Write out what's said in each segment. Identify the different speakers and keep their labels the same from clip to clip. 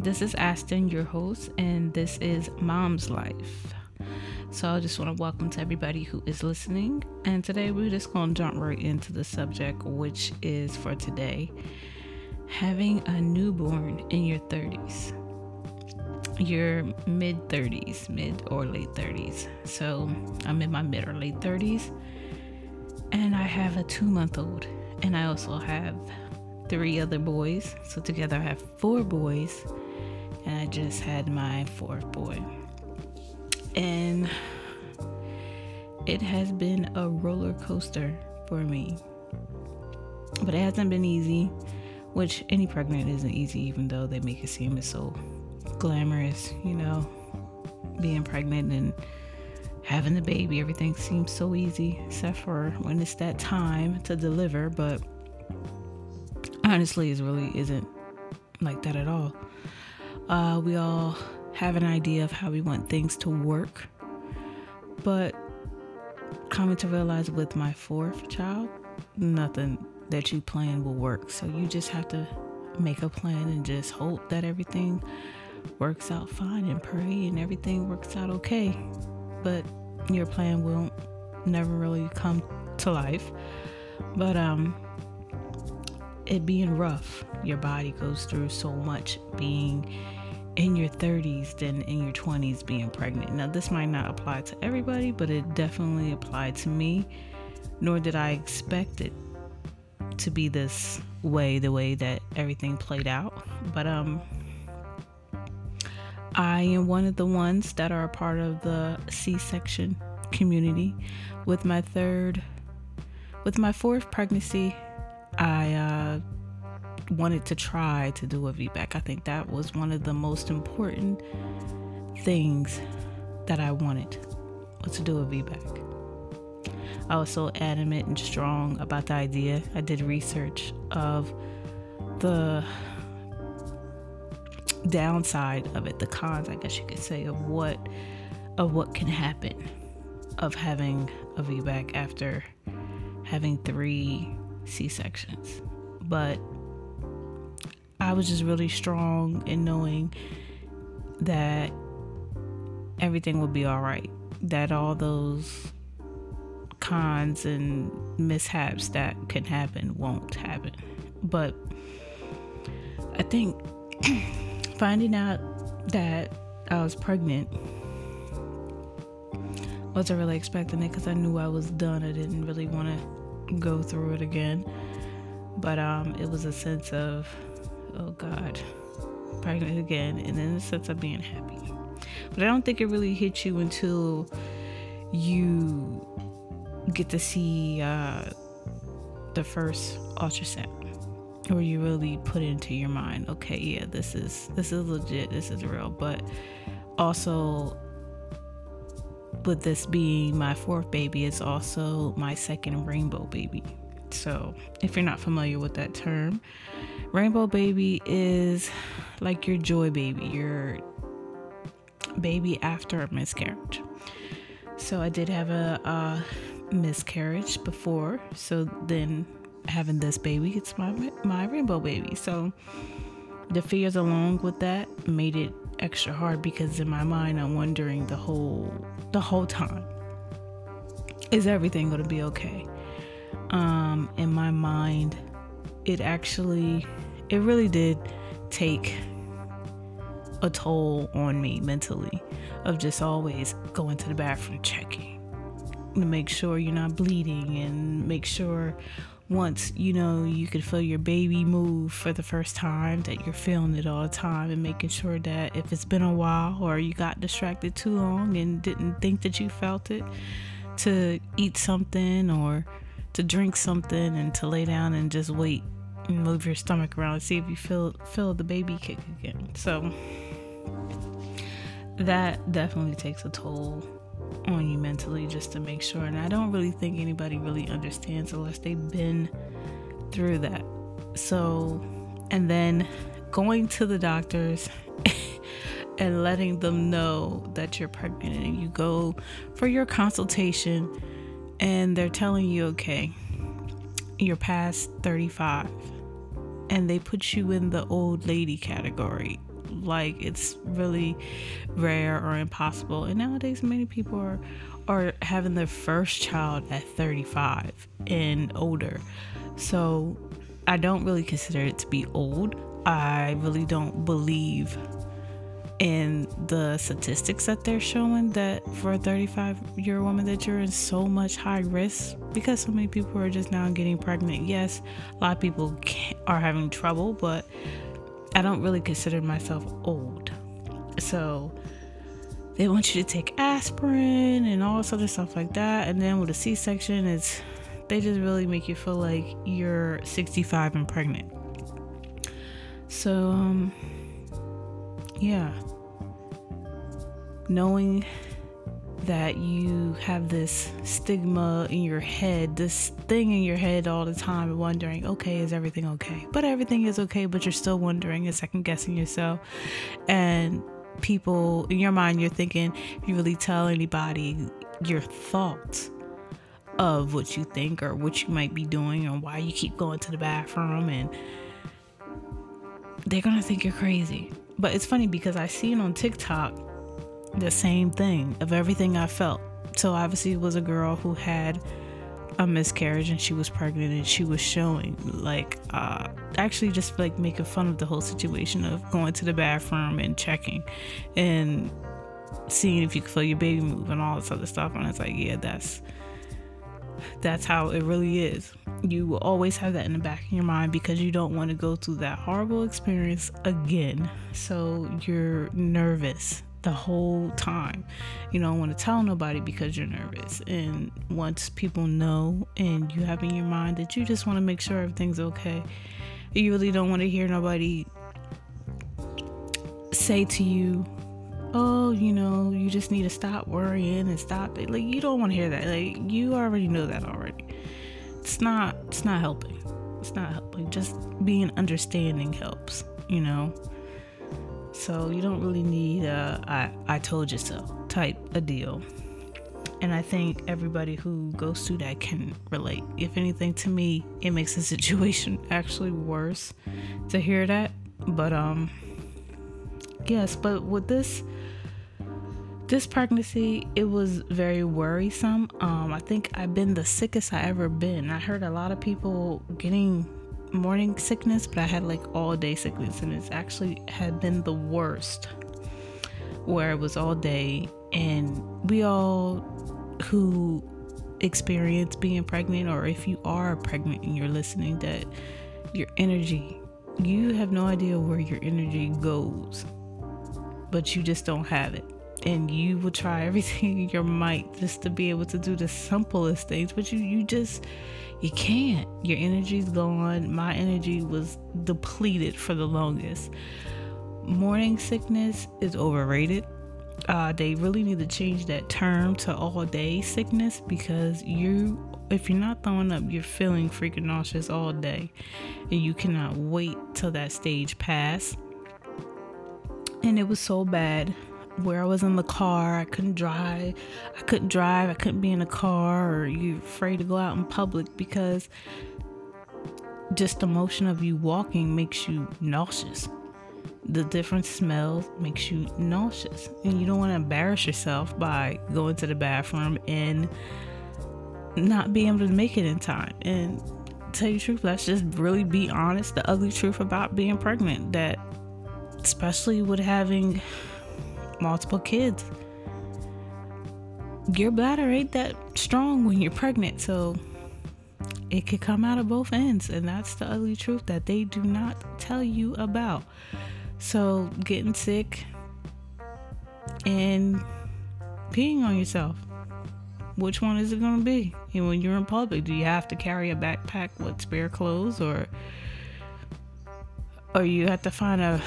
Speaker 1: This is Aston, your host, and this is Mom's Life. So I just want to welcome to everybody who is listening. And today we're just going to jump right into the subject, which is for today having a newborn in your 30s, your mid 30s, mid or late 30s. So I'm in my mid or late 30s, and I have a two month old, and I also have three other boys. So together I have four boys, and I just had my fourth boy. And it has been a roller coaster for me. But it hasn't been easy, which any pregnant isn't easy, even though they make it seem so glamorous, you know, being pregnant and having the baby. Everything seems so easy, except for when it's that time to deliver. But honestly, it really isn't like that at all. Uh, we all have an idea of how we want things to work, but coming to realize with my fourth child, nothing that you plan will work. So you just have to make a plan and just hope that everything works out fine and pray and everything works out okay. But your plan will never really come to life. But um it being rough, your body goes through so much being in your 30s than in your 20s being pregnant. Now, this might not apply to everybody, but it definitely applied to me, nor did I expect it to be this way, the way that everything played out. But, um, I am one of the ones that are a part of the C section community. With my third, with my fourth pregnancy, I uh, wanted to try to do a VBAC. I think that was one of the most important things that I wanted was to do a VBAC. I was so adamant and strong about the idea. I did research of the downside of it, the cons, I guess you could say, of what of what can happen of having a VBAC after having three C sections. But I was just really strong in knowing that everything would be all right, that all those cons and mishaps that can happen won't happen. But I think finding out that I was pregnant wasn't really expecting it because I knew I was done. I didn't really want to go through it again. But um, it was a sense of oh God, pregnant again, and then the sense of being happy. But I don't think it really hits you until you get to see uh, the first ultrasound, where you really put it into your mind, okay, yeah, this is this is legit, this is real. But also, with this being my fourth baby, it's also my second rainbow baby. So, if you're not familiar with that term, Rainbow baby is like your joy baby, your baby after a miscarriage. So I did have a, a miscarriage before, so then having this baby, it's my my rainbow baby. So the fears along with that made it extra hard because in my mind I'm wondering the whole the whole time is everything going to be okay? Um in my mind it actually it really did take a toll on me mentally of just always going to the bathroom checking to make sure you're not bleeding and make sure once you know you could feel your baby move for the first time that you're feeling it all the time and making sure that if it's been a while or you got distracted too long and didn't think that you felt it to eat something or to drink something and to lay down and just wait and move your stomach around and see if you feel feel the baby kick again. So that definitely takes a toll on you mentally just to make sure. And I don't really think anybody really understands unless they've been through that. So, and then going to the doctors and letting them know that you're pregnant and you go for your consultation and they're telling you, okay, you're past 35 and they put you in the old lady category. like it's really rare or impossible. And nowadays, many people are are having their first child at 35 and older. So I don't really consider it to be old. I really don't believe in the statistics that they're showing that for a 35 year woman that you're in so much high risk because so many people are just now getting pregnant. Yes a lot of people are having trouble but i don't really consider myself old. So they want you to take aspirin and all this other stuff like that and then with a c-section it's they just really make you feel like you're 65 and pregnant. So um yeah knowing that you have this stigma in your head, this thing in your head all the time, wondering, okay, is everything okay? But everything is okay, but you're still wondering and second guessing yourself. And people in your mind, you're thinking, if you really tell anybody your thoughts of what you think or what you might be doing or why you keep going to the bathroom, and they're gonna think you're crazy. But it's funny because I see it on TikTok the same thing of everything I felt. So obviously it was a girl who had a miscarriage and she was pregnant and she was showing like uh actually just like making fun of the whole situation of going to the bathroom and checking and seeing if you can feel your baby move and all this other stuff and it's like yeah that's that's how it really is you will always have that in the back of your mind because you don't want to go through that horrible experience again so you're nervous the whole time. You don't want to tell nobody because you're nervous. And once people know and you have in your mind that you just want to make sure everything's okay, you really don't want to hear nobody say to you, oh, you know, you just need to stop worrying and stop it. Like you don't want to hear that. Like you already know that already. It's not it's not helping. It's not helping. Just being understanding helps, you know. So you don't really need a I, I told you so type a deal. And I think everybody who goes through that can relate. If anything, to me, it makes the situation actually worse to hear that. But, um, yes, but with this, this pregnancy, it was very worrisome. Um, I think I've been the sickest I ever been. I heard a lot of people getting morning sickness, but I had like all day sickness, and it's actually had been the worst where it was all day. And we all who experience being pregnant, or if you are pregnant and you're listening, that your energy, you have no idea where your energy goes, but you just don't have it. And you will try everything in your might just to be able to do the simplest things, but you, you just you can't. Your energy's gone. My energy was depleted for the longest. Morning sickness is overrated. Uh, they really need to change that term to all day sickness because you, if you're not throwing up, you're feeling freaking nauseous all day, and you cannot wait till that stage pass. And it was so bad where I was in the car, I couldn't drive. I couldn't drive. I couldn't be in a car, or you're afraid to go out in public because just the motion of you walking makes you nauseous. The different smells makes you nauseous, and you don't want to embarrass yourself by going to the bathroom and not being able to make it in time. And tell you the truth, let's just really be honest. The ugly truth about being pregnant that, especially with having multiple kids. Your bladder ain't that strong when you're pregnant, so it could come out of both ends, and that's the ugly truth that they do not tell you about. So, getting sick and peeing on yourself. Which one is it going to be? And when you're in public, do you have to carry a backpack with spare clothes or or you have to find a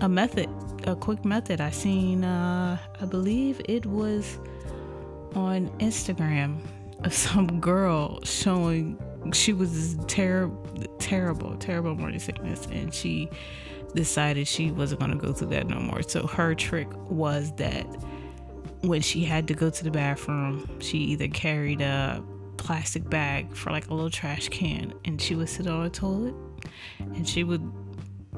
Speaker 1: a method a quick method. I seen uh I believe it was on Instagram of some girl showing she was terrible terrible terrible morning sickness and she decided she wasn't going to go through that no more. So her trick was that when she had to go to the bathroom she either carried a plastic bag for like a little trash can and she would sit on a toilet and she would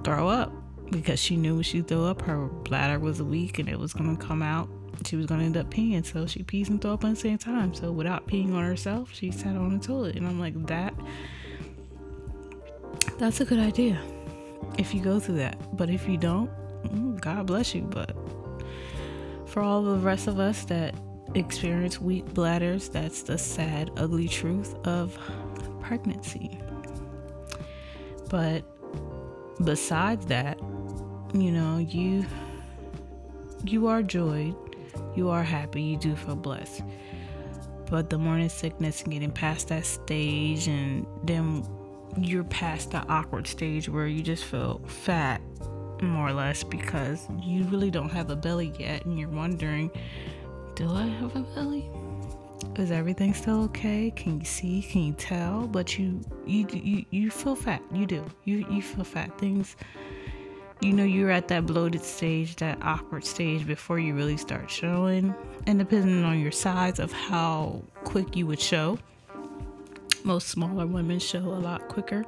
Speaker 1: throw up because she knew when she threw up, her bladder was weak and it was going to come out. She was going to end up peeing. So she pees and throw up at the same time. So without peeing on herself, she sat on the toilet. And I'm like, that, that's a good idea if you go through that. But if you don't, mm, God bless you. But for all the rest of us that experience weak bladders, that's the sad, ugly truth of pregnancy. But besides that, you know, you you are joyed, you are happy, you do feel blessed. But the morning sickness and getting past that stage and then you're past the awkward stage where you just feel fat more or less because you really don't have a belly yet and you're wondering, do I have a belly? Is everything still okay? Can you see? Can you tell? But you you you, you feel fat. You do. You you feel fat. Things you know you're at that bloated stage, that awkward stage before you really start showing. And depending on your size of how quick you would show. Most smaller women show a lot quicker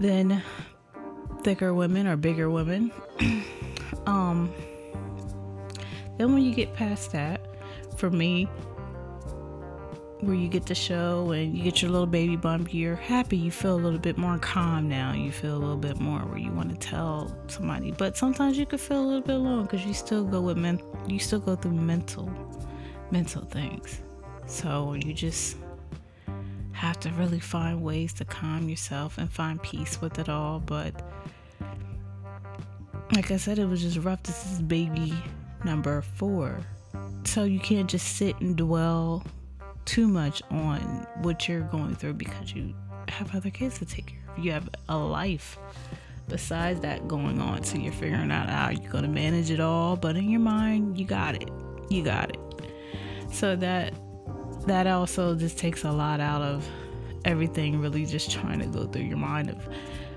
Speaker 1: than thicker women or bigger women. um then when you get past that, for me, where you get the show and you get your little baby bump, you're happy. You feel a little bit more calm now. You feel a little bit more where you want to tell somebody. But sometimes you could feel a little bit alone because you still go with men. You still go through mental, mental things. So you just have to really find ways to calm yourself and find peace with it all. But like I said, it was just rough. This is baby number four. So you can't just sit and dwell too much on what you're going through because you have other kids to take care of. You have a life besides that going on. So you're figuring out how you're going to manage it all. But in your mind, you got it. You got it. So that that also just takes a lot out of everything really just trying to go through your mind of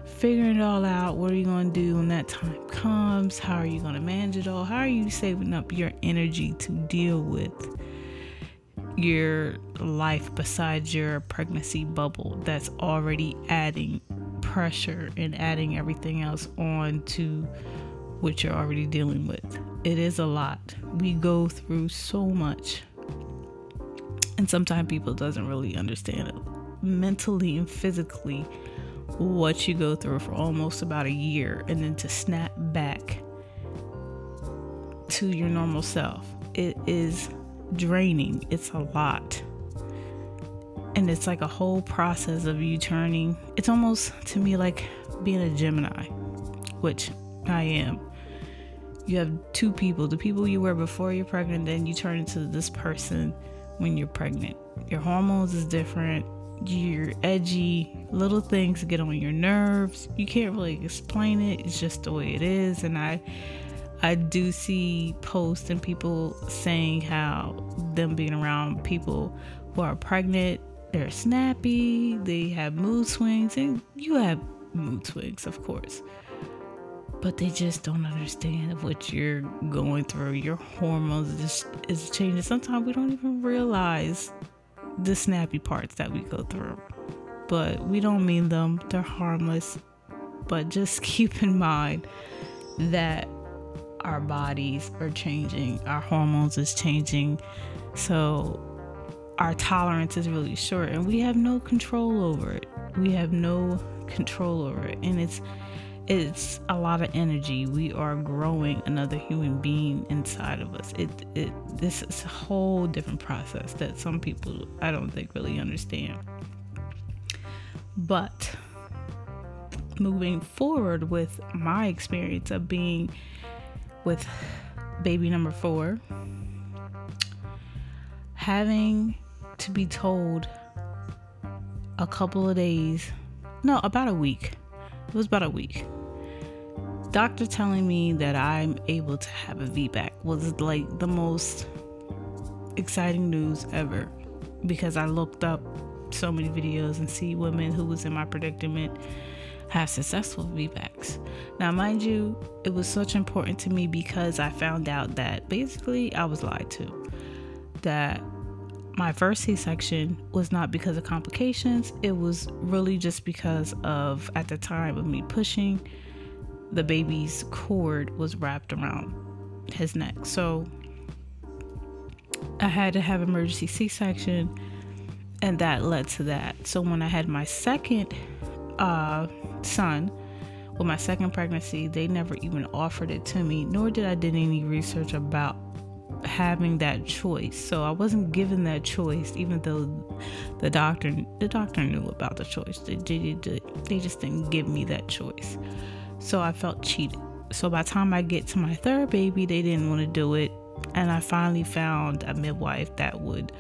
Speaker 1: figuring it all out. What are you going to do when that time comes? How are you going to manage it all? How are you saving up your energy to deal with your life besides your pregnancy bubble that's already adding pressure and adding everything else on to what you're already dealing with. It is a lot. We go through so much. And sometimes people doesn't really understand it mentally and physically what you go through for almost about a year and then to snap back to your normal self. It is draining. It's a lot. And it's like a whole process of you turning. It's almost to me like being a Gemini, which I am. You have two people the people you were before you're pregnant, then you turn into this person when you're pregnant. Your hormones is different. You're edgy. Little things get on your nerves. You can't really explain it. It's just the way it is. And I I do see posts and people saying how them being around people who are pregnant, they're snappy, they have mood swings, and you have mood swings, of course. But they just don't understand what you're going through. Your hormones just is changing. Sometimes we don't even realize the snappy parts that we go through. But we don't mean them. They're harmless. But just keep in mind that our bodies are changing, our hormones is changing. So our tolerance is really short and we have no control over it. We have no control over it. And it's it's a lot of energy. We are growing another human being inside of us. It it this is a whole different process that some people I don't think really understand. But moving forward with my experience of being with baby number four, having to be told a couple of days, no, about a week. It was about a week. Doctor telling me that I'm able to have a VBAC was like the most exciting news ever because I looked up so many videos and see women who was in my predicament have successful VBACs. Now, mind you, it was such important to me because I found out that basically I was lied to. That my first C section was not because of complications, it was really just because of, at the time of me pushing, the baby's cord was wrapped around his neck. So I had to have emergency C-section and that led to that. So when I had my second uh, son, with my second pregnancy, they never even offered it to me, nor did I did any research about having that choice. So I wasn't given that choice, even though the doctor the doctor knew about the choice. They, they, they just didn't give me that choice. So I felt cheated. So by the time I get to my third baby, they didn't want to do it, and I finally found a midwife that would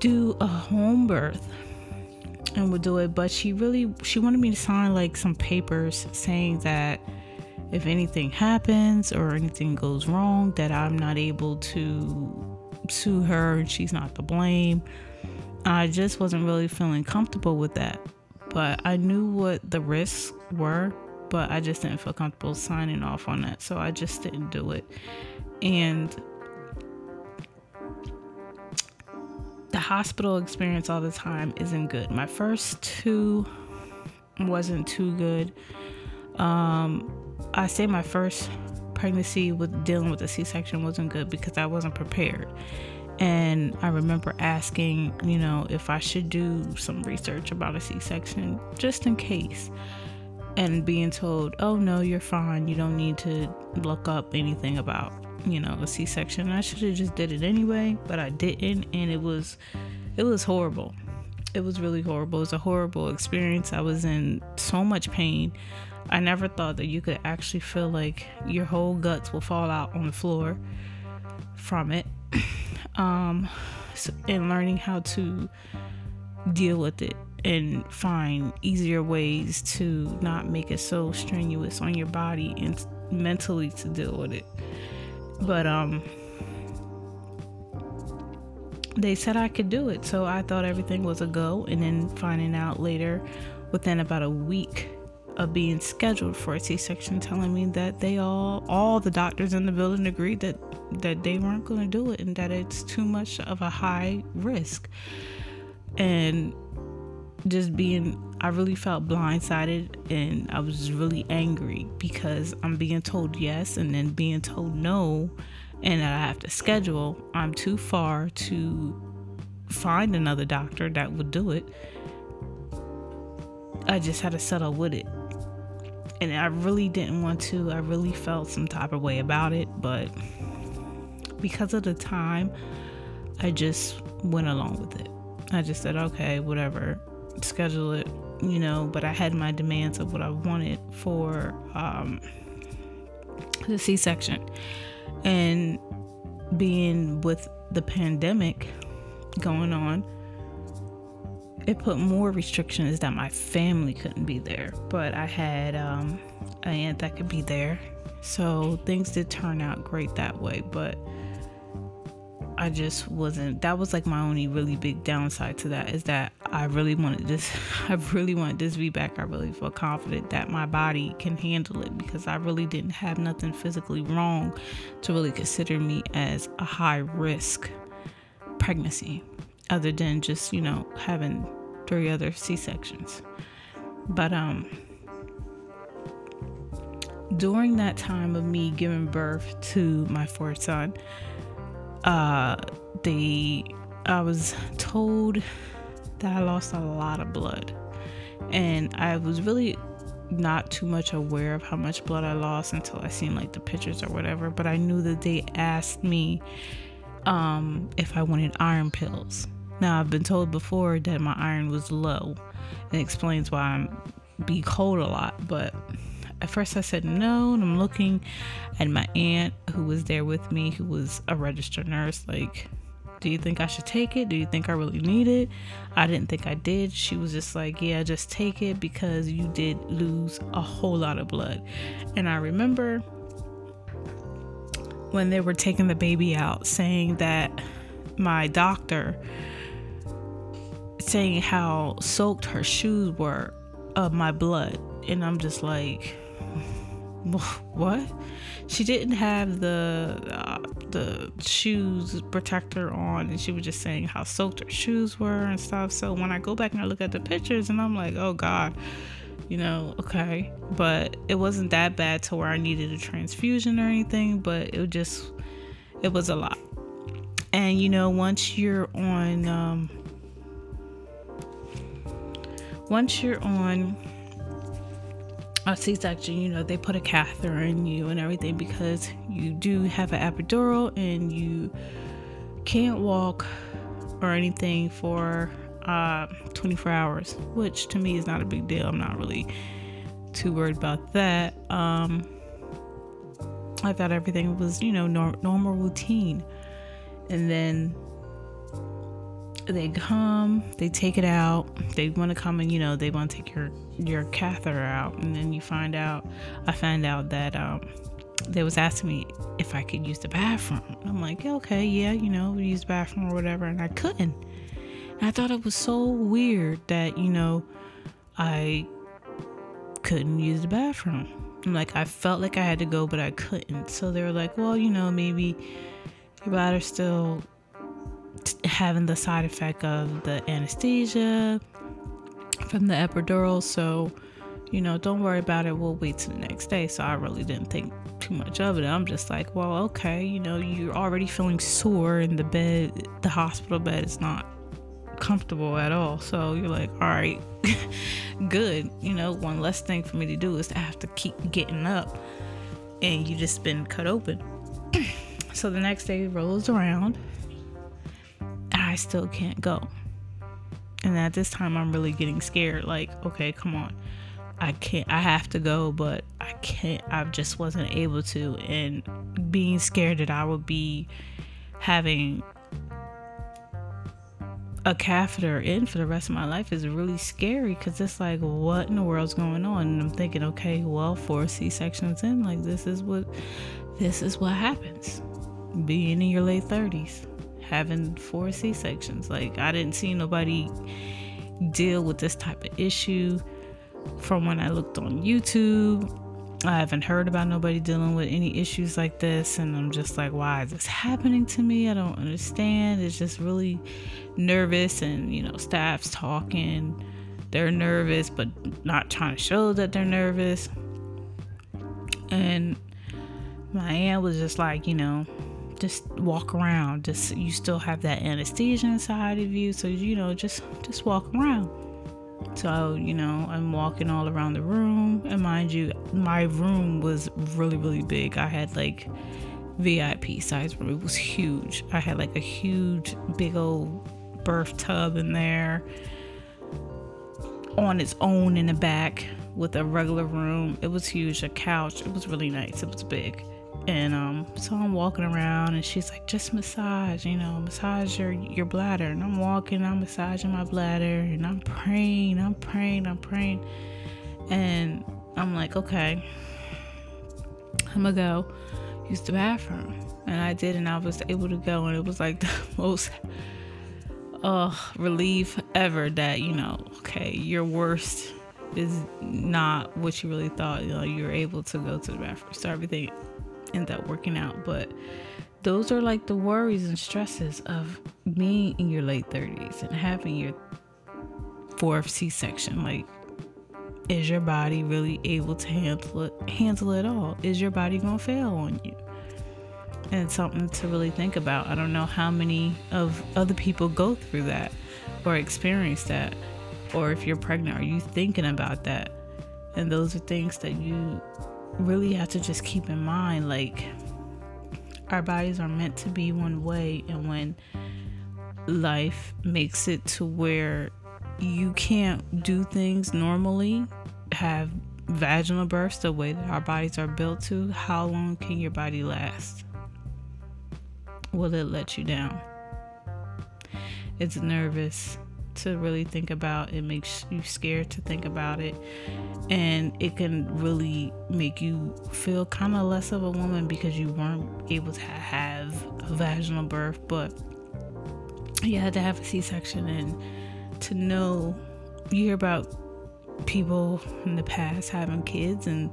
Speaker 1: do a home birth and would do it but she really she wanted me to sign like some papers saying that if anything happens or anything goes wrong that i'm not able to sue her and she's not to blame. I just wasn't really feeling comfortable with that but i knew what the risks were but i just didn't feel comfortable signing off on that so i just didn't do it. And the hospital experience all the time isn't good. My first two wasn't too good. Um, I say my first pregnancy with dealing with a C-section wasn't good because I wasn't prepared. And I remember asking, you know, if I should do some research about a C-section just in case. And being told, "Oh no, you're fine. You don't need to look up anything about you know a c-section. I should have just did it anyway but i didn't and it was it was horrible. It was really horrible. It was a horrible experience. I was in so much pain. I never thought that you could actually feel like your whole guts will fall out on the floor from it. Um and learning how to deal with it and find easier ways to not make it so strenuous on your body and mentally to deal with it but um they said I could do it. So I thought everything was a go and then finding out later within about a week of being scheduled for a C-section telling me that they all all the doctors in the building agreed that that they weren't going to do it and that it's too much of a high risk. And just being I really felt blindsided and I was really angry because I'm being told yes and then being told no and that I have to schedule. I'm too far to find another doctor that would do it. I just had to settle with it. And I really didn't want to. I really felt some type of way about it, but because of the time, I just went along with it. I just said, okay, whatever, schedule it you know, but I had my demands of what I wanted for um, the C section. And being with the pandemic going on, it put more restrictions that my family couldn't be there. But I had um, an aunt that could be there. So things did turn out great that way. But I just wasn't that was like my only really big downside to that is that I really wanted this I really wanted this VBAC. I really feel confident that my body can handle it because I really didn't have nothing physically wrong to really consider me as a high risk pregnancy other than just, you know, having three other C-sections. But um during that time of me giving birth to my fourth son, uh, they I was told that I lost a lot of blood, and I was really not too much aware of how much blood I lost until I seen like the pictures or whatever. But I knew that they asked me um, if I wanted iron pills. Now I've been told before that my iron was low, and explains why I'm be cold a lot, but at first I said no, and I'm looking at my aunt who was there with me, who was a registered nurse, like, do you think I should take it? Do you think I really need it? I didn't think I did. She was just like, yeah, just take it because you did lose a whole lot of blood. And I remember when they were taking the baby out saying that my doctor saying how soaked her shoes were of my blood and i'm just like what? She didn't have the uh, the shoes protector on, and she was just saying how soaked her shoes were and stuff. So when I go back and I look at the pictures, and I'm like, oh god, you know, okay. But it wasn't that bad to where I needed a transfusion or anything, but it just, it was a lot. And, you know, once you're on, um, once you're on a C-section, you know, they put a catheter in you and everything because you do have an epidural and you can't walk or anything for uh, 24 hours, which to me is not a big deal. I'm not really too worried about that. Um, I thought everything was, you know, nor- normal routine. And then they come, they take it out. They want to come and you know they want to take your your catheter out, and then you find out. I find out that um, they was asking me if I could use the bathroom. I'm like, okay, yeah, you know, use the bathroom or whatever, and I couldn't. And I thought it was so weird that you know I couldn't use the bathroom. I'm like, I felt like I had to go, but I couldn't. So they were like, well, you know, maybe your bladder's still having the side effect of the anesthesia from the epidural. So, you know, don't worry about it. We'll wait till the next day. So I really didn't think too much of it. I'm just like, well, okay, you know, you're already feeling sore in the bed. The hospital bed is not comfortable at all. So you're like, all right, good. You know, one less thing for me to do is to have to keep getting up and you just been cut open. so the next day rolls around I still can't go. And at this time, I'm really getting scared. Like, okay, come on. I can't, I have to go, but I can't, I just wasn't able to. And being scared that I would be having a catheter in for the rest of my life is really scary because it's like, what in the world's going on? And I'm thinking, okay, well, four C sections in, like, this is what, this is what happens being in your late 30s having four C sections. Like, I didn't see nobody deal with this type of issue from when I looked on YouTube. I haven't heard about nobody dealing with any issues like this, and I'm just like, why is this happening to me? I don't understand. It's just really nervous, and you know, staff's talking. They're nervous, but not trying to show that they're nervous. And my aunt was just like, you know, just walk around. Just you still have that anesthesia inside of you, so you know, just just walk around. So, you know, I'm walking all around the room. And mind you, my room was really, really big. I had like VIP size room. It was huge. I had like a huge, big old birth tub in there on its own in the back with a regular room. It was huge. A couch. It was really nice. It was big. And um, so I'm walking around, and she's like, "Just massage, you know, massage your your bladder." And I'm walking, I'm massaging my bladder, and I'm praying, I'm praying, I'm praying, and I'm like, "Okay, I'm gonna go use the bathroom." And I did, and I was able to go, and it was like the most uh, relief ever that you know, okay, your worst is not what you really thought. You know, you're able to go to the bathroom, so everything end up working out. But those are like the worries and stresses of being in your late 30s and having your fourth C-section. Like, is your body really able to handle it? Handle it all? Is your body gonna fail on you? And it's something to really think about. I don't know how many of other people go through that or experience that, or if you're pregnant, are you thinking about that? And those are things that you really have to just keep in mind like our bodies are meant to be one way and when life makes it to where you can't do things normally have vaginal births the way that our bodies are built to how long can your body last? Will it let you down? It's nervous to really think about. It makes you scared to think about it. And it can really make you feel kind of less of a woman because you weren't able to have a vaginal birth, but you had to have a C section. And to know, you hear about people in the past having kids, and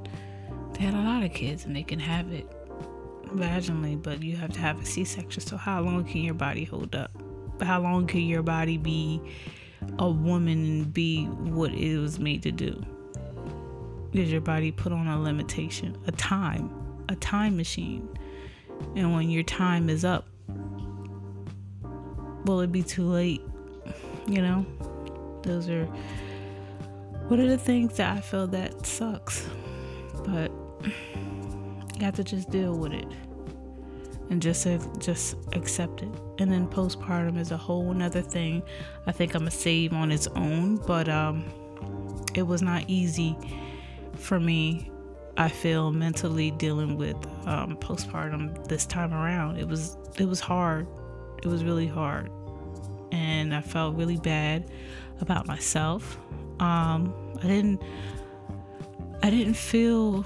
Speaker 1: they had a lot of kids, and they can have it vaginally, but you have to have a C section. So, how long can your body hold up? How long can your body be a woman and be what it was made to do? did your body put on a limitation, a time, a time machine? And when your time is up, will it be too late? You know, those are one of the things that I feel that sucks. But you have to just deal with it and just just accept it. And then postpartum is a whole another thing. I think I'm a save on its own, but um, it was not easy for me. I feel mentally dealing with um, postpartum this time around. It was it was hard. It was really hard, and I felt really bad about myself. Um, I didn't I didn't feel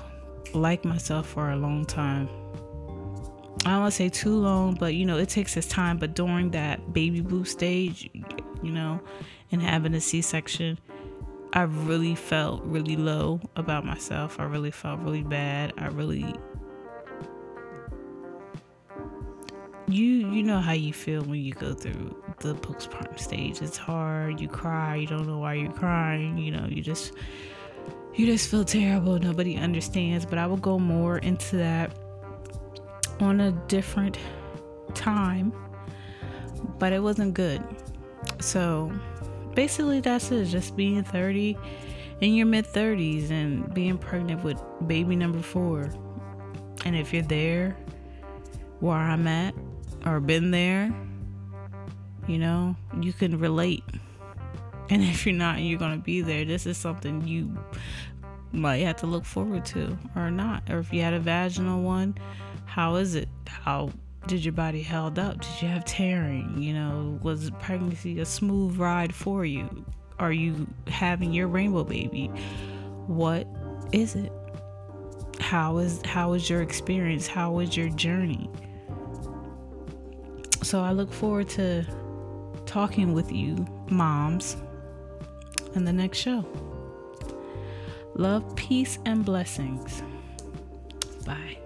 Speaker 1: like myself for a long time. I don't want to say too long, but you know, it takes its time. But during that baby boost stage, you know, and having a C section, I really felt really low about myself. I really felt really bad. I really you you know how you feel when you go through the postpartum stage. It's hard. You cry. You don't know why you're crying. You know, you just you just feel terrible. Nobody understands. But I will go more into that on a different time. But it wasn't good. So basically, that's it. Just being 30 in your mid 30s and being pregnant with baby number four. And if you're there where I'm at or been there, you know, you can relate. And if you're not, you're going to be there. This is something you might have to look forward to or not. Or if you had a vaginal one, how is it? How did your body held up? Did you have tearing? You know, was pregnancy a smooth ride for you? Are you having your rainbow baby? What is it? How is how is your experience? How is your journey? So I look forward to talking with you, moms, in the next show. Love, peace, and blessings. Bye.